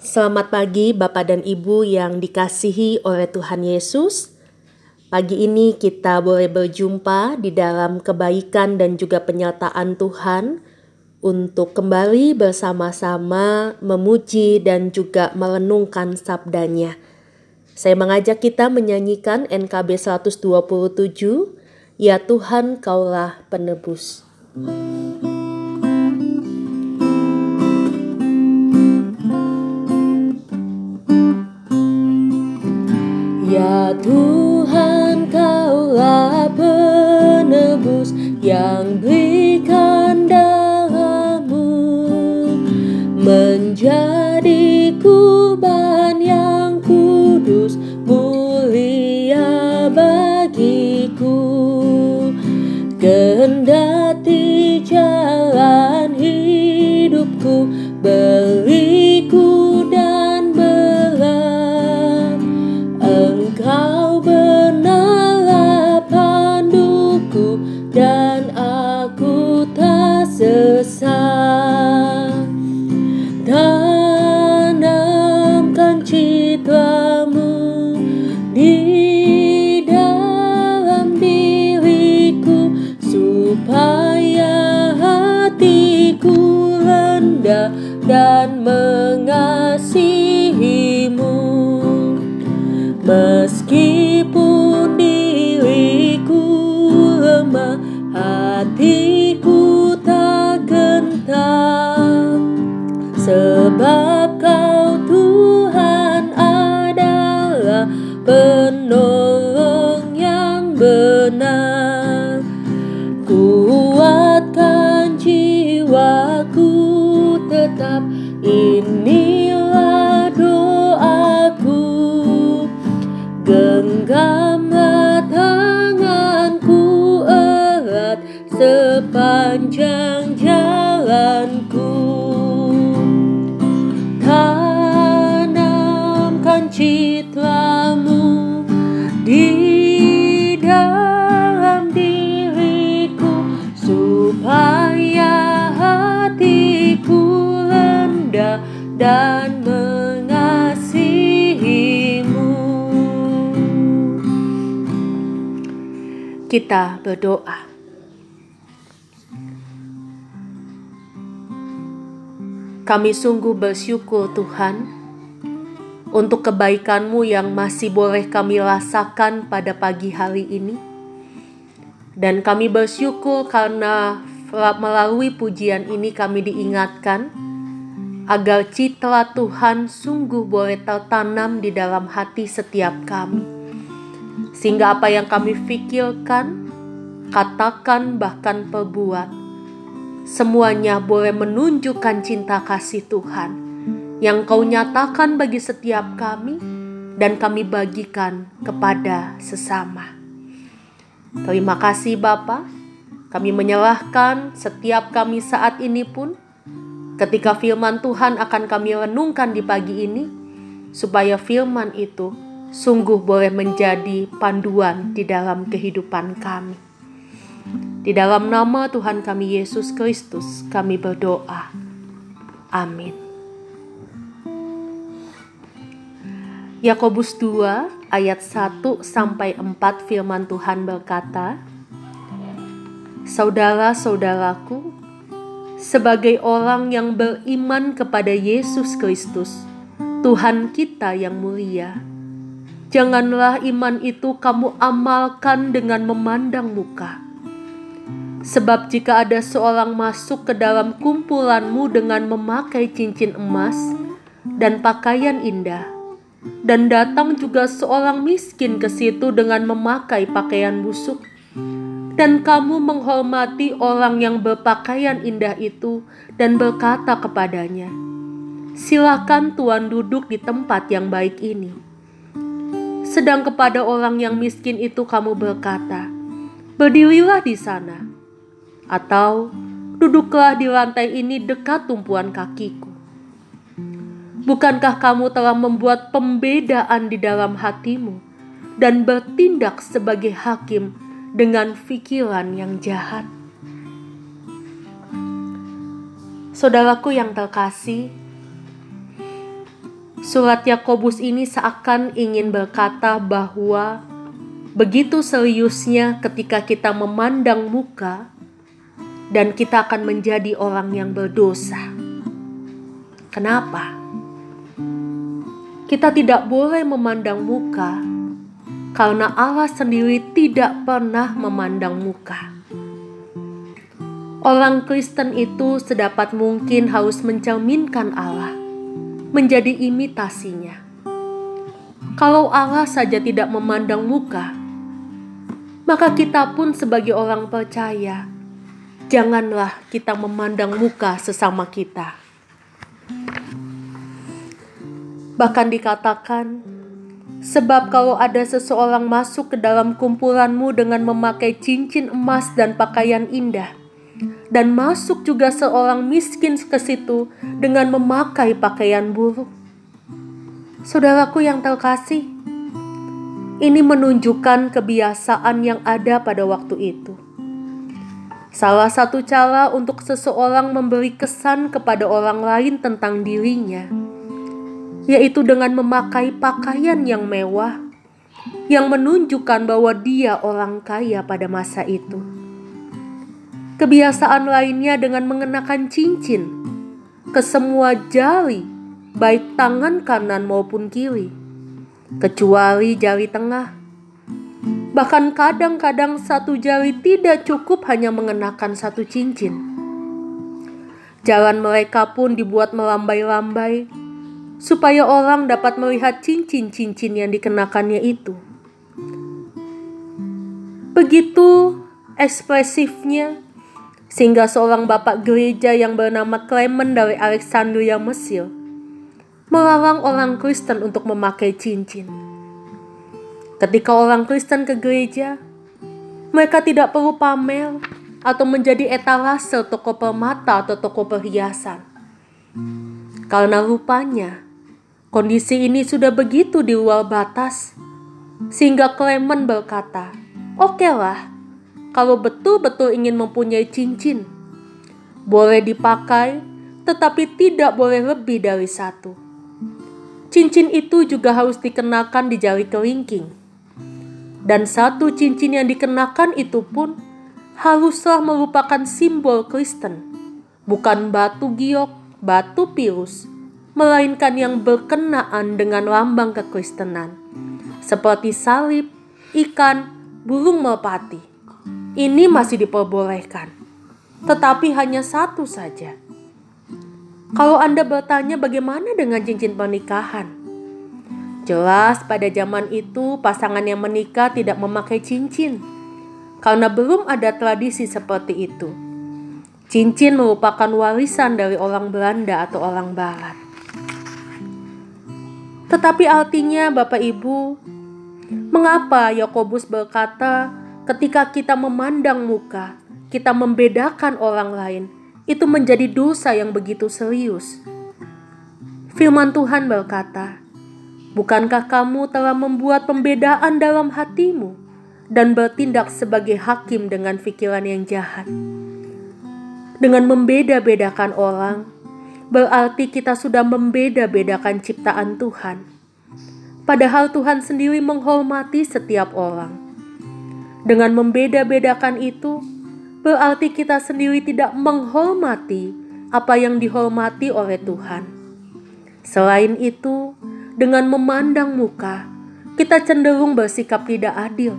Selamat pagi Bapak dan Ibu yang dikasihi oleh Tuhan Yesus. Pagi ini kita boleh berjumpa di dalam kebaikan dan juga penyertaan Tuhan untuk kembali bersama-sama memuji dan juga merenungkan sabdanya. Saya mengajak kita menyanyikan NKB 127, Ya Tuhan Kaulah Penebus. Hmm. Yang berikan darahmu menjadi kurban yang kudus mulia bagiku. Kendati jalan hidupku beriku dan Meskipun diriku lemah hatiku tak gentar. Sebab kau Tuhan adalah penolong yang benar. Kuatkan jiwaku tetap inilah jalanku tanamkan citramu di dalam diriku supaya hatiku dan mengasihimu. Kita berdoa. Kami sungguh bersyukur Tuhan untuk kebaikan-Mu yang masih boleh kami rasakan pada pagi hari ini. Dan kami bersyukur karena melalui pujian ini kami diingatkan agar citra Tuhan sungguh boleh tertanam di dalam hati setiap kami. Sehingga apa yang kami pikirkan, katakan bahkan perbuat, semuanya boleh menunjukkan cinta kasih Tuhan yang kau nyatakan bagi setiap kami dan kami bagikan kepada sesama. Terima kasih Bapa. Kami menyerahkan setiap kami saat ini pun ketika firman Tuhan akan kami renungkan di pagi ini, supaya firman itu sungguh boleh menjadi panduan di dalam kehidupan kami. Di dalam nama Tuhan kami Yesus Kristus, kami berdoa. Amin. Yakobus 2 ayat 1 sampai 4 firman Tuhan berkata, Saudara-saudaraku, sebagai orang yang beriman kepada Yesus Kristus, Tuhan kita yang mulia. Janganlah iman itu kamu amalkan dengan memandang muka. Sebab jika ada seorang masuk ke dalam kumpulanmu dengan memakai cincin emas dan pakaian indah, dan datang juga seorang miskin ke situ dengan memakai pakaian busuk, dan kamu menghormati orang yang berpakaian indah itu dan berkata kepadanya, "Silakan Tuhan duduk di tempat yang baik ini." Sedang kepada orang yang miskin itu kamu berkata, "Berdirilah di sana," atau "Duduklah di lantai ini dekat tumpuan kakiku." Bukankah kamu telah membuat pembedaan di dalam hatimu dan bertindak sebagai hakim dengan pikiran yang jahat. Saudaraku yang terkasih, Surat Yakobus ini seakan ingin berkata bahwa begitu seriusnya ketika kita memandang muka dan kita akan menjadi orang yang berdosa. Kenapa? Kita tidak boleh memandang muka karena Allah sendiri tidak pernah memandang muka. Orang Kristen itu sedapat mungkin harus mencerminkan Allah menjadi imitasinya. Kalau Allah saja tidak memandang muka, maka kita pun sebagai orang percaya, janganlah kita memandang muka sesama kita. Bahkan dikatakan, sebab kalau ada seseorang masuk ke dalam kumpulanmu dengan memakai cincin emas dan pakaian indah, dan masuk juga seorang miskin ke situ dengan memakai pakaian buruk. Saudaraku yang terkasih, ini menunjukkan kebiasaan yang ada pada waktu itu. Salah satu cara untuk seseorang memberi kesan kepada orang lain tentang dirinya, yaitu dengan memakai pakaian yang mewah, yang menunjukkan bahwa dia orang kaya pada masa itu. Kebiasaan lainnya dengan mengenakan cincin ke semua jari, baik tangan kanan maupun kiri, kecuali jari tengah. Bahkan kadang-kadang satu jari tidak cukup hanya mengenakan satu cincin. Jalan mereka pun dibuat melambai-lambai supaya orang dapat melihat cincin-cincin yang dikenakannya itu. Begitu ekspresifnya sehingga seorang bapak gereja yang bernama Clement dari Alexandria, Mesir, melarang orang Kristen untuk memakai cincin. Ketika orang Kristen ke gereja, mereka tidak perlu pamer atau menjadi etalase toko permata atau toko perhiasan. Karena rupanya kondisi ini sudah begitu di luar batas, sehingga Clement berkata, "Oke lah, kalau betul-betul ingin mempunyai cincin. Boleh dipakai, tetapi tidak boleh lebih dari satu. Cincin itu juga harus dikenakan di jari kelingking. Dan satu cincin yang dikenakan itu pun haruslah merupakan simbol Kristen, bukan batu giok, batu pirus, melainkan yang berkenaan dengan lambang kekristenan, seperti salib, ikan, burung merpati ini masih diperbolehkan, tetapi hanya satu saja. Kalau Anda bertanya bagaimana dengan cincin pernikahan, jelas pada zaman itu pasangan yang menikah tidak memakai cincin karena belum ada tradisi seperti itu. Cincin merupakan warisan dari orang Belanda atau orang Barat. Tetapi artinya, Bapak Ibu, mengapa Yakobus berkata ketika kita memandang muka, kita membedakan orang lain, itu menjadi dosa yang begitu serius. Firman Tuhan berkata, "Bukankah kamu telah membuat pembedaan dalam hatimu dan bertindak sebagai hakim dengan pikiran yang jahat?" Dengan membeda-bedakan orang, berarti kita sudah membeda-bedakan ciptaan Tuhan. Padahal Tuhan sendiri menghormati setiap orang dengan membeda-bedakan itu, berarti kita sendiri tidak menghormati apa yang dihormati oleh Tuhan. Selain itu, dengan memandang muka, kita cenderung bersikap tidak adil.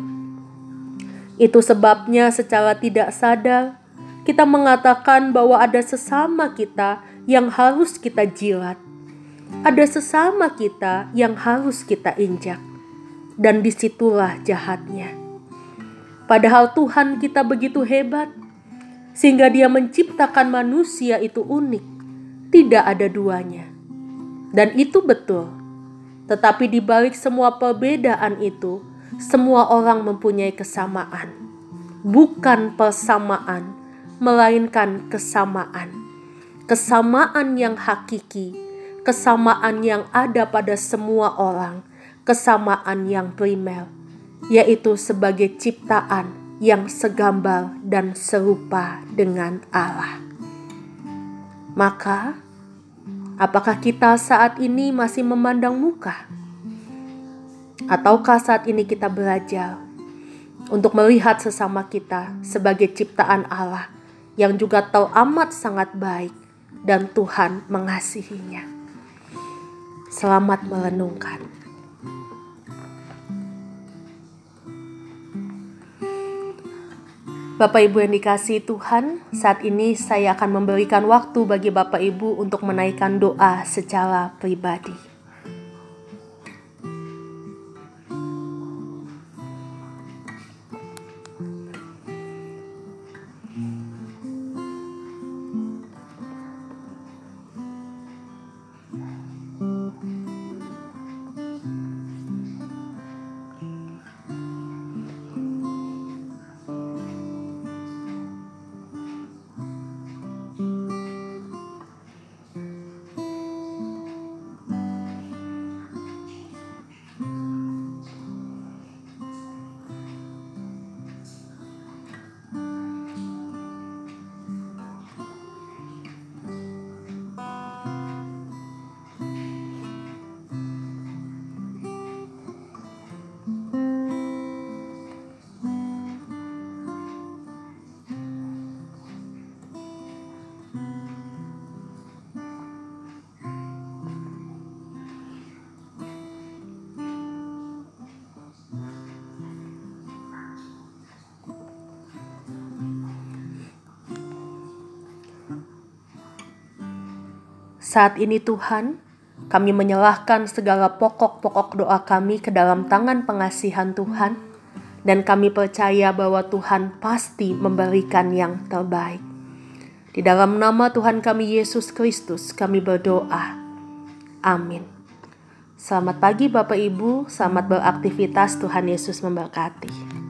Itu sebabnya, secara tidak sadar, kita mengatakan bahwa ada sesama kita yang harus kita jilat, ada sesama kita yang harus kita injak, dan di situlah jahatnya. Padahal Tuhan kita begitu hebat, sehingga Dia menciptakan manusia itu unik, tidak ada duanya, dan itu betul. Tetapi di balik semua perbedaan itu, semua orang mempunyai kesamaan, bukan persamaan, melainkan kesamaan. Kesamaan yang hakiki, kesamaan yang ada pada semua orang, kesamaan yang primer yaitu sebagai ciptaan yang segambar dan serupa dengan Allah. Maka, Apakah kita saat ini masih memandang muka? Ataukah saat ini kita belajar untuk melihat sesama kita sebagai ciptaan Allah yang juga tahu amat sangat baik dan Tuhan mengasihinya? Selamat melenungkan. Bapak Ibu yang dikasih Tuhan, saat ini saya akan memberikan waktu bagi Bapak Ibu untuk menaikkan doa secara pribadi. Saat ini Tuhan, kami menyerahkan segala pokok-pokok doa kami ke dalam tangan pengasihan Tuhan, dan kami percaya bahwa Tuhan pasti memberikan yang terbaik. Di dalam nama Tuhan kami Yesus Kristus, kami berdoa. Amin. Selamat pagi Bapak Ibu, selamat beraktivitas Tuhan Yesus memberkati.